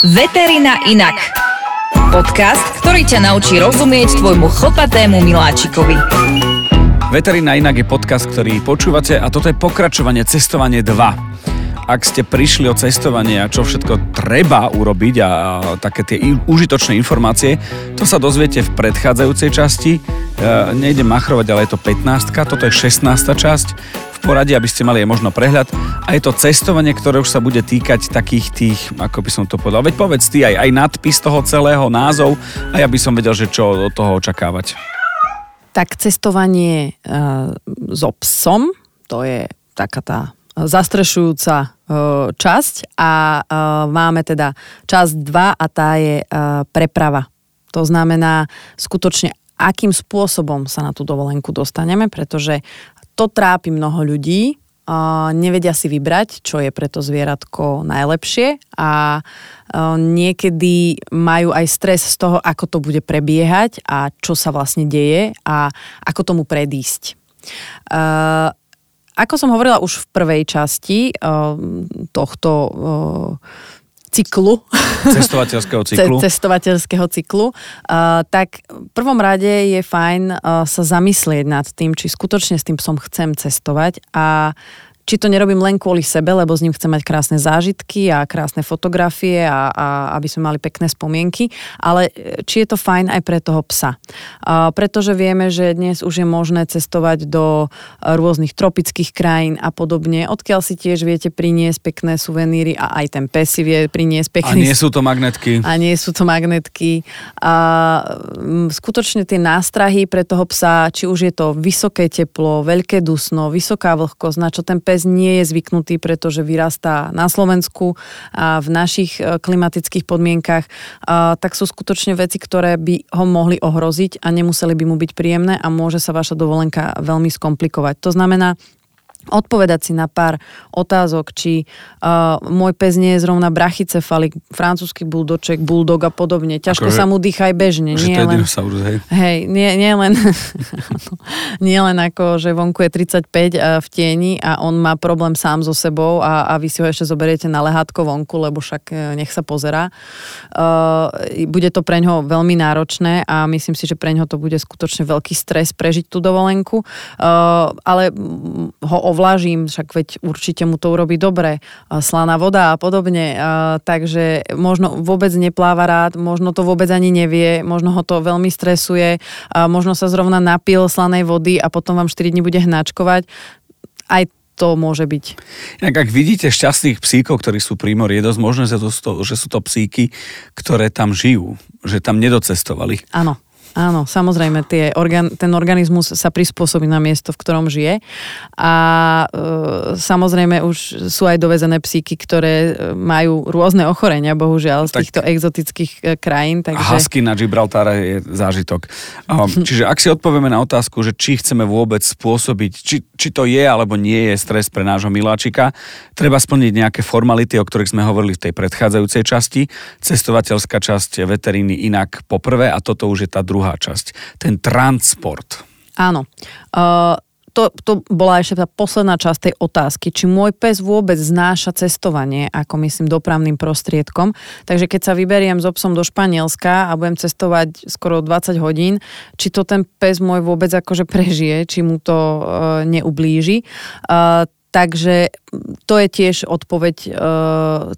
Veterina inak. Podcast, ktorý ťa naučí rozumieť tvojmu chlpatému miláčikovi. Veterina inak je podcast, ktorý počúvate a toto je pokračovanie Cestovanie 2 ak ste prišli o cestovanie a čo všetko treba urobiť a, také tie užitočné informácie, to sa dozviete v predchádzajúcej časti. E, nejdem machrovať, ale je to 15, toto je 16 časť poradí, aby ste mali aj možno prehľad. A je to cestovanie, ktoré už sa bude týkať takých tých, ako by som to povedal, veď povedz ty aj, aj nadpis toho celého, názov, a ja by som vedel, že čo od toho očakávať. Tak cestovanie uh, so psom, to je taká tá zastrešujúca uh, časť a uh, máme teda časť 2 a tá je uh, preprava. To znamená skutočne akým spôsobom sa na tú dovolenku dostaneme, pretože to trápi mnoho ľudí, nevedia si vybrať, čo je pre to zvieratko najlepšie a niekedy majú aj stres z toho, ako to bude prebiehať a čo sa vlastne deje a ako tomu predísť. Ako som hovorila už v prvej časti tohto cyklu. Cestovateľského cyklu. Cestovateľského cyklu. Uh, tak v prvom rade je fajn uh, sa zamyslieť nad tým, či skutočne s tým psom chcem cestovať a či to nerobím len kvôli sebe, lebo s ním chcem mať krásne zážitky a krásne fotografie a, a aby sme mali pekné spomienky, ale e, či je to fajn aj pre toho psa. A, pretože vieme, že dnes už je možné cestovať do e, rôznych tropických krajín a podobne, odkiaľ si tiež viete priniesť pekné suveníry a aj ten pes si vie priniesť pekný... A nie sú to magnetky. A nie sú to magnetky. A skutočne tie nástrahy pre toho psa, či už je to vysoké teplo, veľké dusno, vysoká vlhkosť, na čo ten pes pes nie je zvyknutý, pretože vyrastá na Slovensku a v našich e, klimatických podmienkach, tak sú skutočne veci, ktoré by ho mohli ohroziť a nemuseli by mu byť príjemné a môže sa vaša dovolenka veľmi skomplikovať. To znamená, odpovedať si na pár otázok, či uh, môj pes nie je zrovna brachycefalik, francúzsky buldoček, bulldog a podobne. Ťažko Ako, sa mu dýcha aj bežne. Že nie to je len, dinosaurus, hej? Hej, nie, nie, len, nie len ako, že vonku je 35 uh, v tieni a on má problém sám so sebou a, a vy si ho ešte zoberiete na lehátko vonku, lebo však uh, nech sa pozerá. Uh, bude to pre ňoho veľmi náročné a myslím si, že pre ňoho to bude skutočne veľký stres prežiť tú dovolenku, uh, ale ho ovlažím, však veď určite mu to urobí dobre, slaná voda a podobne, takže možno vôbec nepláva rád, možno to vôbec ani nevie, možno ho to veľmi stresuje, možno sa zrovna napil slanej vody a potom vám 4 dní bude hnačkovať. Aj to môže byť. Inak ak vidíte šťastných psíkov, ktorí sú pri mori, je dosť možné, že sú to psíky, ktoré tam žijú, že tam nedocestovali. Áno. Áno, samozrejme, tie organ, ten organizmus sa prispôsobí na miesto, v ktorom žije. A e, samozrejme už sú aj dovezené psíky, ktoré e, majú rôzne ochorenia, bohužiaľ, z tak, týchto exotických e, krajín. Takže... Husky na Gibraltáre je zážitok. Um, čiže ak si odpovieme na otázku, že či chceme vôbec spôsobiť, či, či to je alebo nie je stres pre nášho miláčika, treba splniť nejaké formality, o ktorých sme hovorili v tej predchádzajúcej časti. Cestovateľská časť veteríny inak poprvé a toto už je tá druhá druhá časť, ten transport. Áno. Uh, to, to bola ešte tá posledná časť tej otázky, či môj pes vôbec znáša cestovanie, ako myslím, dopravným prostriedkom. Takže keď sa vyberiem s so do Španielska a budem cestovať skoro 20 hodín, či to ten pes môj vôbec akože prežije, či mu to uh, neublíži. Uh, Takže to je tiež odpoveď, e,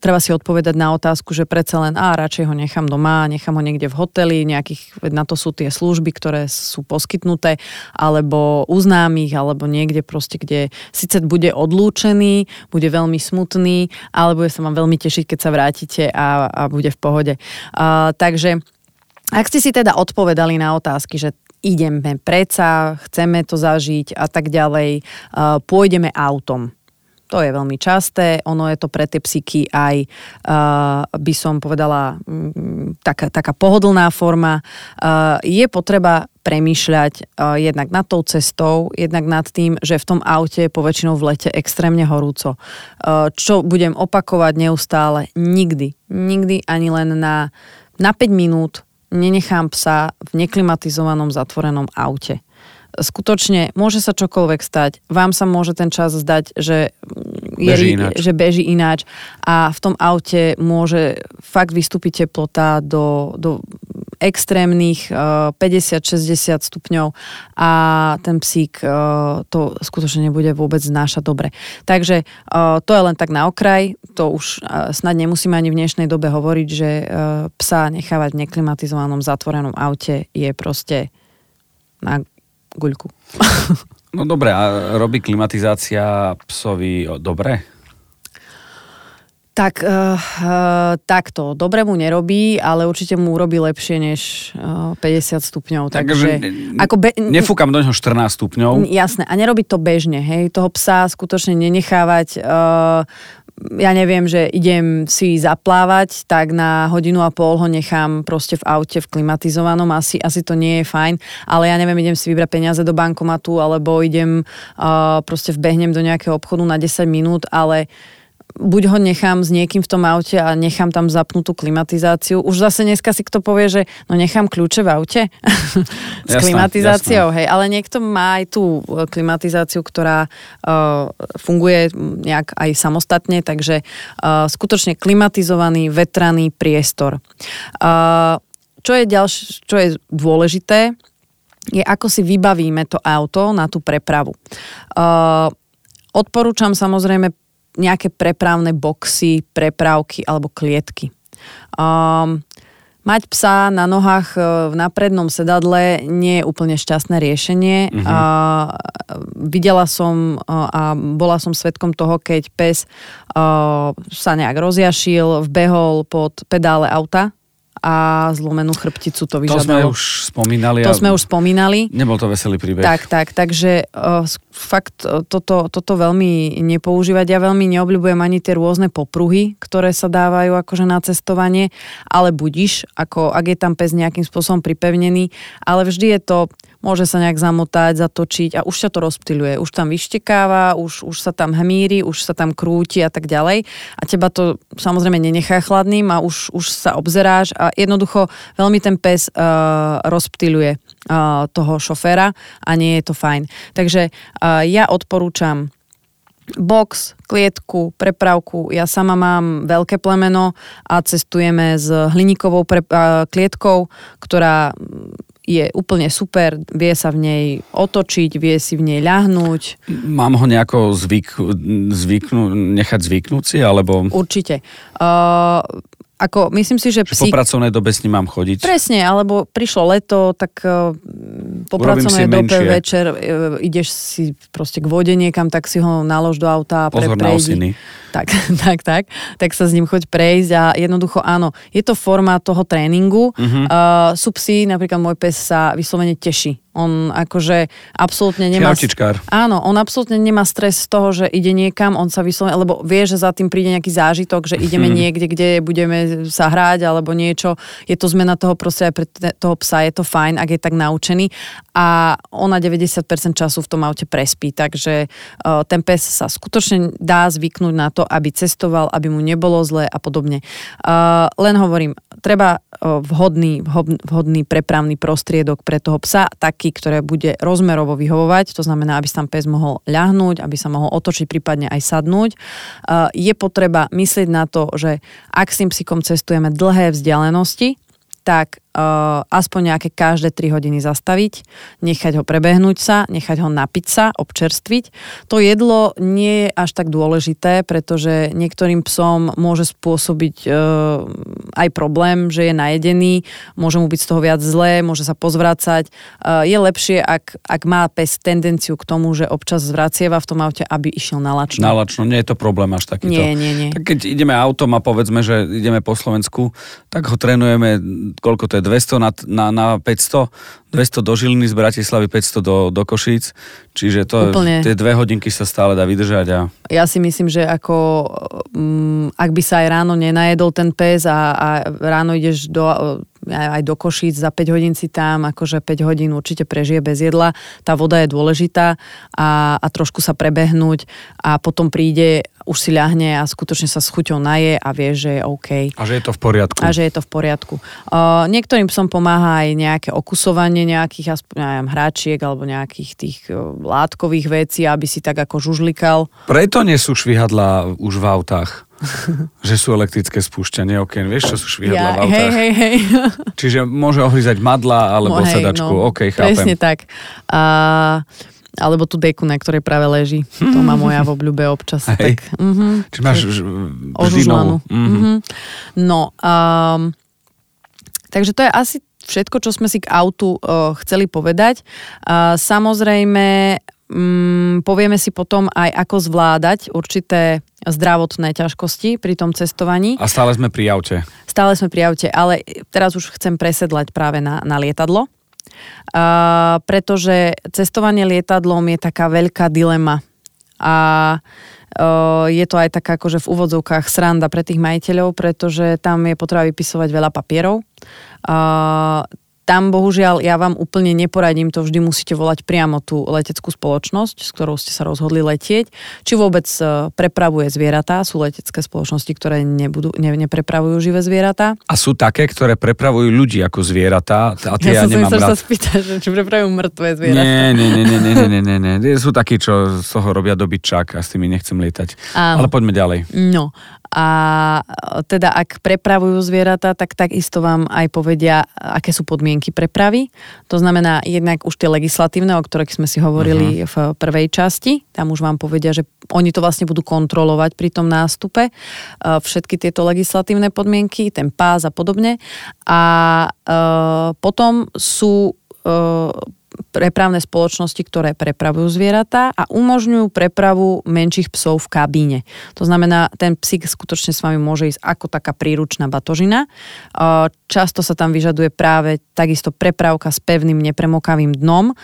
treba si odpovedať na otázku, že predsa len, a radšej ho nechám doma, nechám ho niekde v hoteli, nejakých, na to sú tie služby, ktoré sú poskytnuté, alebo u známych, alebo niekde proste, kde síce bude odlúčený, bude veľmi smutný, ale bude sa vám veľmi tešiť, keď sa vrátite a, a bude v pohode. A, takže ak ste si teda odpovedali na otázky, že ideme preca, chceme to zažiť a tak ďalej, pôjdeme autom. To je veľmi časté, ono je to pre tie psyky aj, uh, by som povedala, um, taká, taká pohodlná forma. Uh, je potreba premýšľať uh, jednak nad tou cestou, jednak nad tým, že v tom aute je poväčšinou v lete extrémne horúco. Uh, čo budem opakovať neustále? Nikdy. Nikdy ani len na, na 5 minút nenechám psa v neklimatizovanom zatvorenom aute. Skutočne môže sa čokoľvek stať. Vám sa môže ten čas zdať, že Beží ináč. že beží ináč a v tom aute môže fakt vystúpiť teplota do, do extrémnych uh, 50-60 stupňov a ten psík uh, to skutočne nebude vôbec znášať dobre. Takže uh, to je len tak na okraj, to už snad nemusíme ani v dnešnej dobe hovoriť, že psa nechávať v neklimatizovanom zatvorenom aute je proste na guľku. No dobre, a robí klimatizácia psovi dobre? Tak uh, uh, takto, dobre mu nerobí, ale určite mu urobí lepšie než uh, 50 stupňov. Takže, ako be- nefúkam do neho 14 stupňov. Jasné, a nerobí to bežne, hej, toho psa skutočne nenechávať uh, ja neviem, že idem si zaplávať, tak na hodinu a pol ho nechám proste v aute v klimatizovanom, asi, asi to nie je fajn, ale ja neviem, idem si vybrať peniaze do bankomatu, alebo idem uh, proste vbehnem do nejakého obchodu na 10 minút, ale uh, buď ho nechám s niekým v tom aute a nechám tam zapnutú klimatizáciu. Už zase dneska si kto povie, že no nechám kľúče v aute s jasné, klimatizáciou, jasné. hej, ale niekto má aj tú e, klimatizáciu, ktorá uh, funguje nejak aj samostatne, takže uh, skutočne klimatizovaný, vetraný priestor. Uh, čo je ďalšie, čo je dôležité, je ako si vybavíme to auto na tú prepravu. Uh, odporúčam samozrejme nejaké prepravné boxy, prepravky alebo klietky. Um, mať psa na nohách e, na prednom sedadle nie je úplne šťastné riešenie. Mm-hmm. A, videla som a bola som svetkom toho, keď pes a, sa nejak rozjašil, vbehol pod pedále auta a zlomenú chrbticu to vyžadalo. To sme už spomínali. To sme už spomínali. Nebol to veselý príbeh. Tak, tak, takže uh, fakt uh, toto, toto veľmi nepoužívať. Ja veľmi neobľúbujem ani tie rôzne popruhy, ktoré sa dávajú akože na cestovanie, ale budiš, ako ak je tam pes nejakým spôsobom pripevnený, ale vždy je to môže sa nejak zamotať, zatočiť a už sa to rozptýľuje. Už tam vyštekáva, už, už sa tam hmíri, už sa tam krúti a tak ďalej. A teba to samozrejme nenechá chladným a už, už sa obzeráš a jednoducho veľmi ten pes uh, rozptýľuje uh, toho šoféra a nie je to fajn. Takže uh, ja odporúčam box, klietku, prepravku. Ja sama mám veľké plemeno a cestujeme s hliníkovou pre, klietkou, ktorá je úplne super, vie sa v nej otočiť, vie si v nej ľahnúť. Mám ho nejako zvyk, zvyknú, nechať zvyknúť si, alebo... Určite. Uh, ako, myslím si, že psík... Po pracovnej dobe s ním mám chodiť. Presne, alebo prišlo leto, tak uh, po Urobím pracovnej dobe večer uh, ideš si proste k vode niekam, tak si ho nalož do auta a Pozor pre, prejdi. Tak, tak, tak. Tak sa s ním choď prejsť a jednoducho áno, je to forma toho tréningu. Uh-huh. Uh, sú psi, napríklad môj pes sa vyslovene teší on akože absolútne nemá... Šiautičkár. Áno, on absolútne nemá stres z toho, že ide niekam, on sa vyslovene, lebo vie, že za tým príde nejaký zážitok, že ideme hmm. niekde, kde budeme sa hrať alebo niečo. Je to zmena toho proste aj pre toho psa, je to fajn, ak je tak naučený. A ona 90% času v tom aute prespí, takže uh, ten pes sa skutočne dá zvyknúť na to, aby cestoval, aby mu nebolo zle a podobne. Uh, len hovorím, treba uh, vhodný, vhodný prepravný prostriedok pre toho psa, tak taký, ktoré bude rozmerovo vyhovovať, to znamená, aby sa tam pes mohol ľahnúť, aby sa mohol otočiť, prípadne aj sadnúť. Je potreba myslieť na to, že ak s tým psíkom cestujeme dlhé vzdialenosti, tak aspoň nejaké každé 3 hodiny zastaviť, nechať ho prebehnúť sa, nechať ho napiť sa, občerstviť. To jedlo nie je až tak dôležité, pretože niektorým psom môže spôsobiť uh, aj problém, že je najedený, môže mu byť z toho viac zlé, môže sa pozvracať. Uh, je lepšie, ak, ak má pes tendenciu k tomu, že občas zvracieva v tom aute, aby išiel na lačno. Na lačno, nie je to problém až takýto. Nie, nie, nie. Tak keď ideme autom a povedzme, že ideme po Slovensku, tak ho trénujeme, koľko to je 200 na, na, na 500, 200 do Žiliny z Bratislavy, 500 do, do Košíc, čiže to, Úplne. tie dve hodinky sa stále dá vydržať. A... Ja si myslím, že ako um, ak by sa aj ráno nenajedol ten pes a, a ráno ideš do, aj do Košíc za 5 hodín si tam, akože 5 hodín určite prežije bez jedla. Tá voda je dôležitá a, a trošku sa prebehnúť a potom príde už si ľahne a skutočne sa s chuťou naje a vie, že je OK. A že je to v poriadku. A že je to v poriadku. Uh, niektorým psom pomáha aj nejaké okusovanie nejakých aspoň, neviem, hráčiek alebo nejakých tých uh, látkových vecí, aby si tak ako žužlikal. Preto nie sú švihadla už v autách. že sú elektrické spúšťanie okien. Vieš, čo sú švihadla ja, v autách? Hej, hej, hej. Čiže môže ohryzať madla alebo no, hej, sedačku. No, OK, chápem. Presne tak. Uh, alebo tú deku, na ktorej práve leží. To má moja v obľúbe občas. Hej. Tak, uh-huh, Či máš ožužlanú. Uh-huh. Uh-huh. No, um, takže to je asi všetko, čo sme si k autu uh, chceli povedať. Uh, samozrejme, um, povieme si potom aj, ako zvládať určité zdravotné ťažkosti pri tom cestovaní. A stále sme pri aute. Stále sme pri aute, ale teraz už chcem presedlať práve na, na lietadlo. Uh, pretože cestovanie lietadlom je taká veľká dilema. A uh, je to aj taká akože v úvodzovkách sranda pre tých majiteľov, pretože tam je potreba vypisovať veľa papierov. Uh, tam bohužiaľ ja vám úplne neporadím, to vždy musíte volať priamo tú leteckú spoločnosť, s ktorou ste sa rozhodli letieť. Či vôbec e, prepravuje zvieratá, sú letecké spoločnosti, ktoré nebudú, ne, neprepravujú živé zvieratá. A sú také, ktoré prepravujú ľudí ako zvieratá. A tie ja, ja som nemám rád. sa spýtať, či prepravujú mŕtve zvieratá. Nie, nie, nie, nie, nie, nie, nie, nie. Sú takí, čo z toho robia dobytčák a s tými nechcem lietať. Áno. Ale poďme ďalej. No, a teda ak prepravujú zvieratá, tak takisto vám aj povedia, aké sú podmienky prepravy. To znamená jednak už tie legislatívne, o ktorých sme si hovorili uh-huh. v prvej časti. Tam už vám povedia, že oni to vlastne budú kontrolovať pri tom nástupe. Všetky tieto legislatívne podmienky, ten pás a podobne. A potom sú prepravné spoločnosti, ktoré prepravujú zvieratá a umožňujú prepravu menších psov v kabíne. To znamená, ten psík skutočne s vami môže ísť ako taká príručná batožina. Často sa tam vyžaduje práve takisto prepravka s pevným nepremokavým dnom,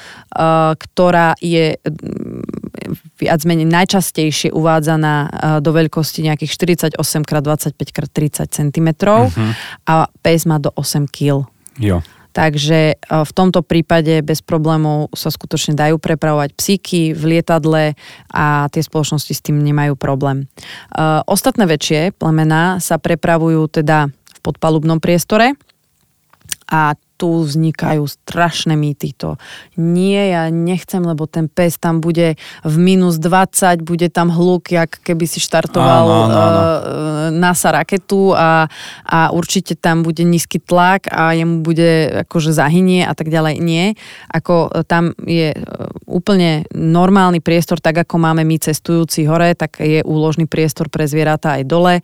ktorá je viac menej najčastejšie uvádzaná do veľkosti nejakých 48 x 25 x 30 cm uh-huh. a pes má do 8 kg. Jo. Takže e, v tomto prípade bez problémov sa skutočne dajú prepravovať psíky v lietadle a tie spoločnosti s tým nemajú problém. E, ostatné väčšie plemená sa prepravujú teda v podpalubnom priestore a tu vznikajú strašné mýty. To nie, ja nechcem, lebo ten pes tam bude v minus 20, bude tam hluk, jak keby si štartoval áno, áno, áno. Uh, NASA raketu a, a určite tam bude nízky tlak a jemu bude akože zahynie a tak ďalej. Nie. Ako e, tam je e, úplne normálny priestor, tak ako máme my cestujúci hore, tak je úložný priestor pre zvieratá aj dole.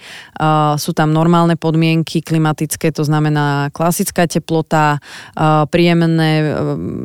Sú tam normálne podmienky klimatické, to znamená klasická teplota, príjemné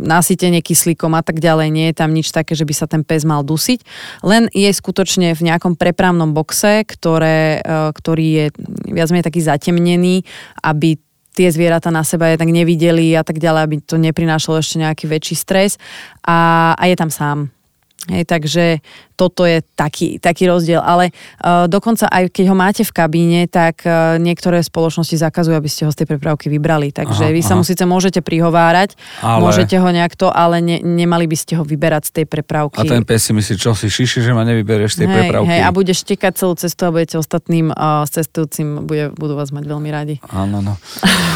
nasytenie kyslíkom a tak ďalej. Nie je tam nič také, že by sa ten pes mal dusiť. Len je skutočne v nejakom prepravnom boxe, ktoré, ktorý je viac menej taký zatemnený, aby tie zvieratá na seba je tak nevideli a tak ďalej, aby to neprinášalo ešte nejaký väčší stres a, a je tam sám. Hej, takže toto je taký, taký rozdiel. Ale uh, dokonca aj keď ho máte v kabíne, tak uh, niektoré spoločnosti zakazujú, aby ste ho z tej prepravky vybrali. Takže aha, vy sa aha. mu síce môžete prihovárať, ale... môžete ho nejak to, ale ne, nemali by ste ho vyberať z tej prepravky. A ten pes si myslí, čo si šiši, že ma nevyberieš z tej hej, prepravky. Hej, a budeš tekať celú cestu a budete ostatným uh, cestujúcim, bude, budú vás mať veľmi radi. Áno, no.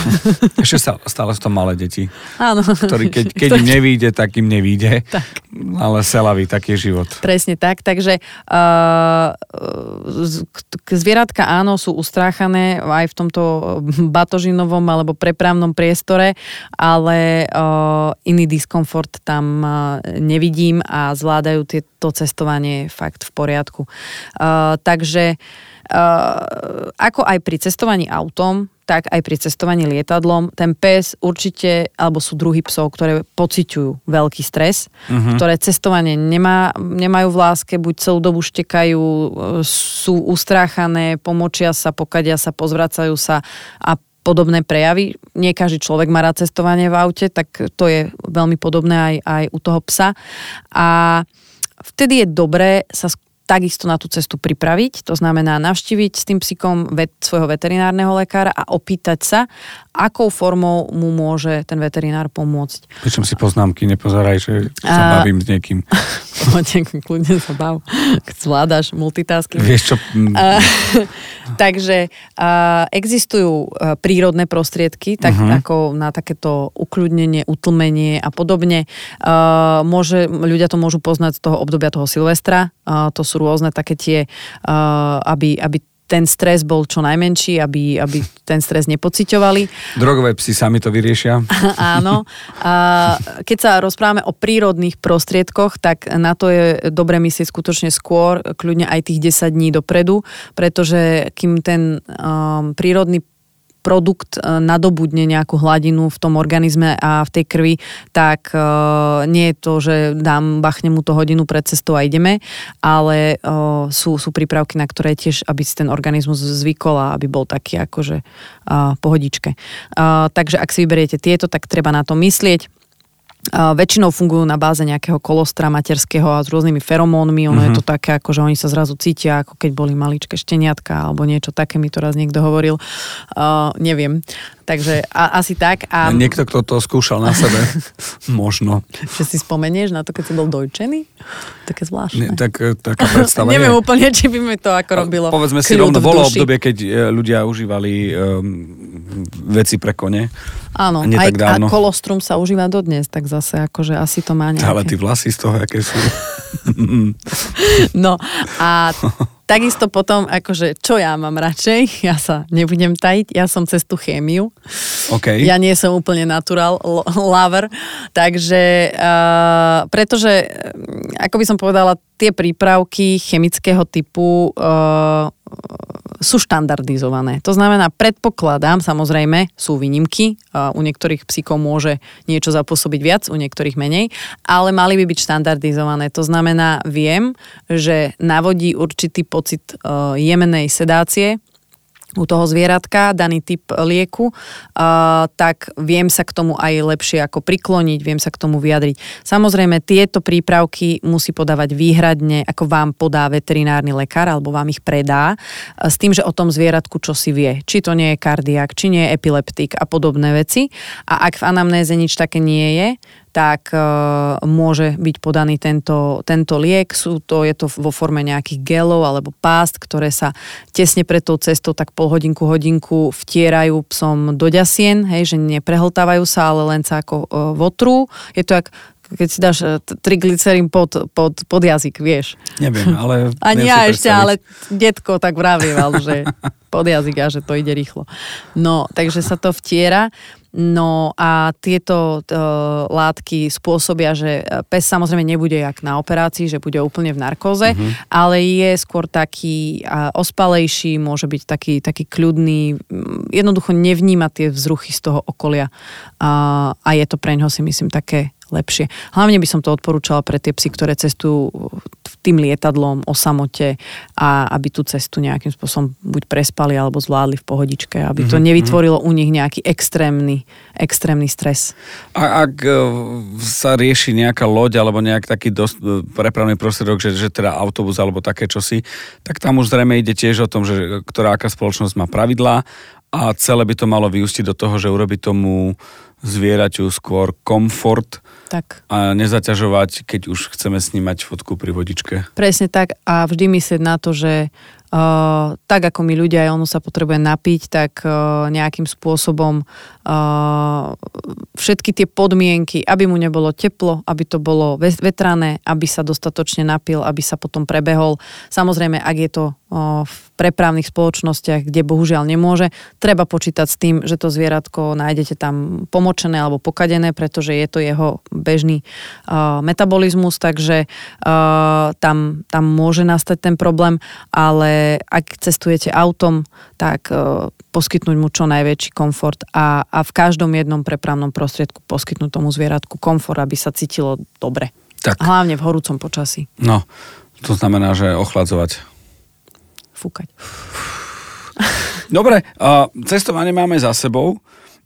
Ešte stále, stále sú to malé deti. Áno. Ktorí keď, keď im nevíde, tak im nevíde. Tak. Ale selavý, taký život. Presne tak, takže uh, zvieratka áno, sú ustráchané aj v tomto batožinovom alebo prepravnom priestore, ale uh, iný diskomfort tam uh, nevidím a zvládajú tieto cestovanie fakt v poriadku. Uh, takže Uh, ako aj pri cestovaní autom, tak aj pri cestovaní lietadlom, ten pes určite, alebo sú druhy psov, ktoré pociťujú veľký stres, uh-huh. ktoré cestovanie nemá, nemajú v láske, buď celú dobu štekajú, sú ustráchané, pomočia sa, pokadia sa, pozvracajú sa a podobné prejavy. Nie každý človek má rád cestovanie v aute, tak to je veľmi podobné aj, aj u toho psa. A vtedy je dobré sa takisto na tú cestu pripraviť. To znamená navštíviť s tým psíkom vet, svojho veterinárneho lekára a opýtať sa, akou formou mu môže ten veterinár pomôcť. Pričom si poznámky, nepozeraj, že sa a... bavím s niekým. kľudne sa bav, zvládaš multitasking. Vieš čo? A, takže a, existujú a, prírodné prostriedky, tak uh-huh. ako na takéto ukľudnenie, utlmenie a podobne. A, môže, ľudia to môžu poznať z toho obdobia toho Silvestra. To sú rôzne také tie, aby, aby ten stres bol čo najmenší, aby, aby ten stres nepociťovali. Drogové psy sami to vyriešia. Áno. A keď sa rozprávame o prírodných prostriedkoch, tak na to je dobre myslieť skutočne skôr, kľudne aj tých 10 dní dopredu, pretože kým ten um, prírodný produkt e, nadobudne nejakú hladinu v tom organizme a v tej krvi, tak e, nie je to, že dám, bachne mu to hodinu pred cestou a ideme, ale e, sú, sú prípravky, na ktoré tiež, aby si ten organizmus zvykol a aby bol taký akože pohodičke. Takže ak si vyberiete tieto, tak treba na to myslieť väčšinou fungujú na báze nejakého kolostra materského a s rôznymi feromónmi. Ono uh-huh. je mhm. to také, ako že oni sa zrazu cítia, ako keď boli maličké šteniatka alebo niečo také, mi to raz niekto hovoril. Uh, neviem. Takže a, asi tak. A... Niekto, kto to skúšal na sebe. Možno. Že si spomenieš na to, keď si bol dojčený? Také zvláštne. Nie, tak, e, taká predstava Neviem je. úplne, či by mi to ako robilo. Povedzme si, rovno bolo obdobie, keď e, ľudia užívali um, veci pre kone. Áno, aj a kolostrum sa užíva dodnes, tak zase akože asi to má nejaké... Ale ty vlasy z toho, aké sú. no a Takisto potom, akože, čo ja mám radšej, ja sa nebudem tajiť, ja som cez tú chémiu. Okay. Ja nie som úplne natural lover, takže, uh, pretože, ako by som povedala, tie prípravky chemického typu uh, sú štandardizované. To znamená, predpokladám, samozrejme, sú výnimky, u niektorých psíkov môže niečo zapôsobiť viac, u niektorých menej, ale mali by byť štandardizované. To znamená, viem, že navodí určitý pocit jemnej sedácie, u toho zvieratka, daný typ lieku, uh, tak viem sa k tomu aj lepšie ako prikloniť, viem sa k tomu vyjadriť. Samozrejme, tieto prípravky musí podávať výhradne, ako vám podá veterinárny lekár, alebo vám ich predá, s tým, že o tom zvieratku čo si vie. Či to nie je kardiak, či nie je epileptik a podobné veci. A ak v anamnéze nič také nie je, tak uh, môže byť podaný tento, tento liek. Sú to, je to vo forme nejakých gelov alebo pást, ktoré sa tesne pred tou cestou tak pol hodinku, hodinku vtierajú psom do ďasien, hej, že neprehltávajú sa, ale len sa ako uh, votrú. Je to jak keď si dáš triglycerín pod, pod, pod jazyk, vieš. Neviem, ale... Ani ja ešte, ale detko tak vravieval, že pod jazyk a že to ide rýchlo. No, takže sa to vtiera. No a tieto uh, látky spôsobia, že e, pes samozrejme nebude jak na operácii, že bude úplne v narkóze, uh-huh. ale je skôr taký uh, ospalejší, môže byť taký, taký kľudný, jednoducho nevníma tie vzruchy z toho okolia uh, a je to pre ňoho si myslím také lepšie. Hlavne by som to odporúčala pre tie psy, ktoré cestujú tým lietadlom o samote a aby tú cestu nejakým spôsobom buď prespali alebo zvládli v pohodičke, aby to mm-hmm. nevytvorilo u nich nejaký extrémny, extrémny stres. A ak e, sa rieši nejaká loď alebo nejak taký dosť e, prepravný prostriedok, že, že teda autobus alebo také čosi, tak tam už zrejme ide tiež o tom, že ktorá aká spoločnosť má pravidlá a celé by to malo vyústiť do toho, že urobi tomu zvieraťu skôr komfort tak. a nezaťažovať, keď už chceme snímať fotku pri vodičke. Presne tak a vždy myslieť na to, že Uh, tak ako my ľudia, aj ono sa potrebuje napiť, tak uh, nejakým spôsobom uh, všetky tie podmienky, aby mu nebolo teplo, aby to bolo vetrané, aby sa dostatočne napil, aby sa potom prebehol. Samozrejme, ak je to v prepravných spoločnostiach, kde bohužiaľ nemôže, treba počítať s tým, že to zvieratko nájdete tam pomočené alebo pokadené, pretože je to jeho bežný uh, metabolizmus, takže uh, tam, tam môže nastať ten problém, ale ak cestujete autom, tak uh, poskytnúť mu čo najväčší komfort a, a v každom jednom prepravnom prostriedku poskytnúť tomu zvieratku komfort, aby sa cítilo dobre. Tak. Hlavne v horúcom počasí. No, to znamená, že ochladzovať fúkať. Dobre, cestovanie máme za sebou.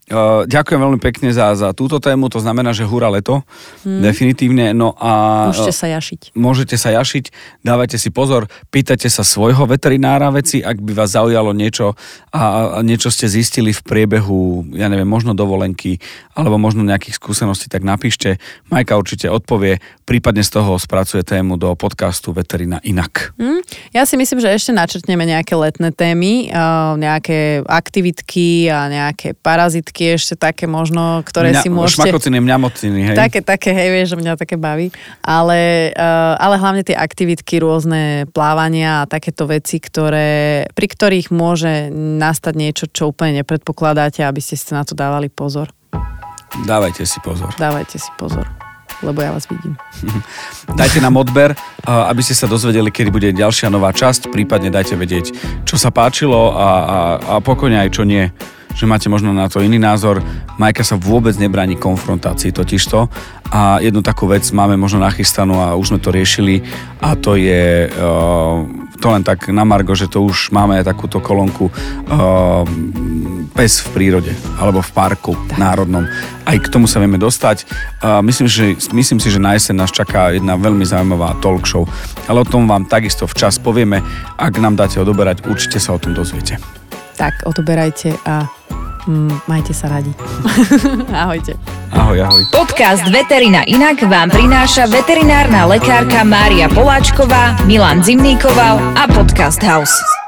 Uh, ďakujem veľmi pekne za, za túto tému, to znamená, že hura leto, hmm. definitívne. No a, môžete sa jašiť. Môžete sa jašiť, dávajte si pozor, pýtajte sa svojho veterinára veci, ak by vás zaujalo niečo a, a niečo ste zistili v priebehu, ja neviem, možno dovolenky, alebo možno nejakých skúseností, tak napíšte. Majka určite odpovie, prípadne z toho spracuje tému do podcastu Veterina inak. Hmm. Ja si myslím, že ešte načrtneme nejaké letné témy, uh, nejaké aktivitky a nejaké parazitky pesničky ešte také možno, ktoré Mňa, si môžete... Šmakociny, mňamociny, hej. Také, také, hej, vieš, že mňa také baví. Ale, uh, ale hlavne tie aktivitky, rôzne plávania a takéto veci, ktoré, pri ktorých môže nastať niečo, čo úplne nepredpokladáte, aby ste si na to dávali pozor. Dávajte si pozor. Dávajte si pozor lebo ja vás vidím. Dajte nám odber, aby ste sa dozvedeli, kedy bude ďalšia nová časť, prípadne dajte vedieť, čo sa páčilo a, a, a pokojne aj čo nie že máte možno na to iný názor. Majka sa vôbec nebráni konfrontácii totižto a jednu takú vec máme možno nachystanú a už sme to riešili a to je uh, to len tak na Margo, že to už máme takúto kolónku uh, pes v prírode alebo v parku tak. národnom. Aj k tomu sa vieme dostať. Uh, myslím, že, myslím si, že na jeseň nás čaká jedna veľmi zaujímavá talk show, ale o tom vám takisto včas povieme. Ak nám dáte odoberať, určite sa o tom dozviete. Tak odoberajte a mm, majte sa radi. Ahojte. Ahoj, ahoj. Podcast Veterina Inak vám prináša veterinárna lekárka Mária Poláčková, Milan Zimníkoval a Podcast House.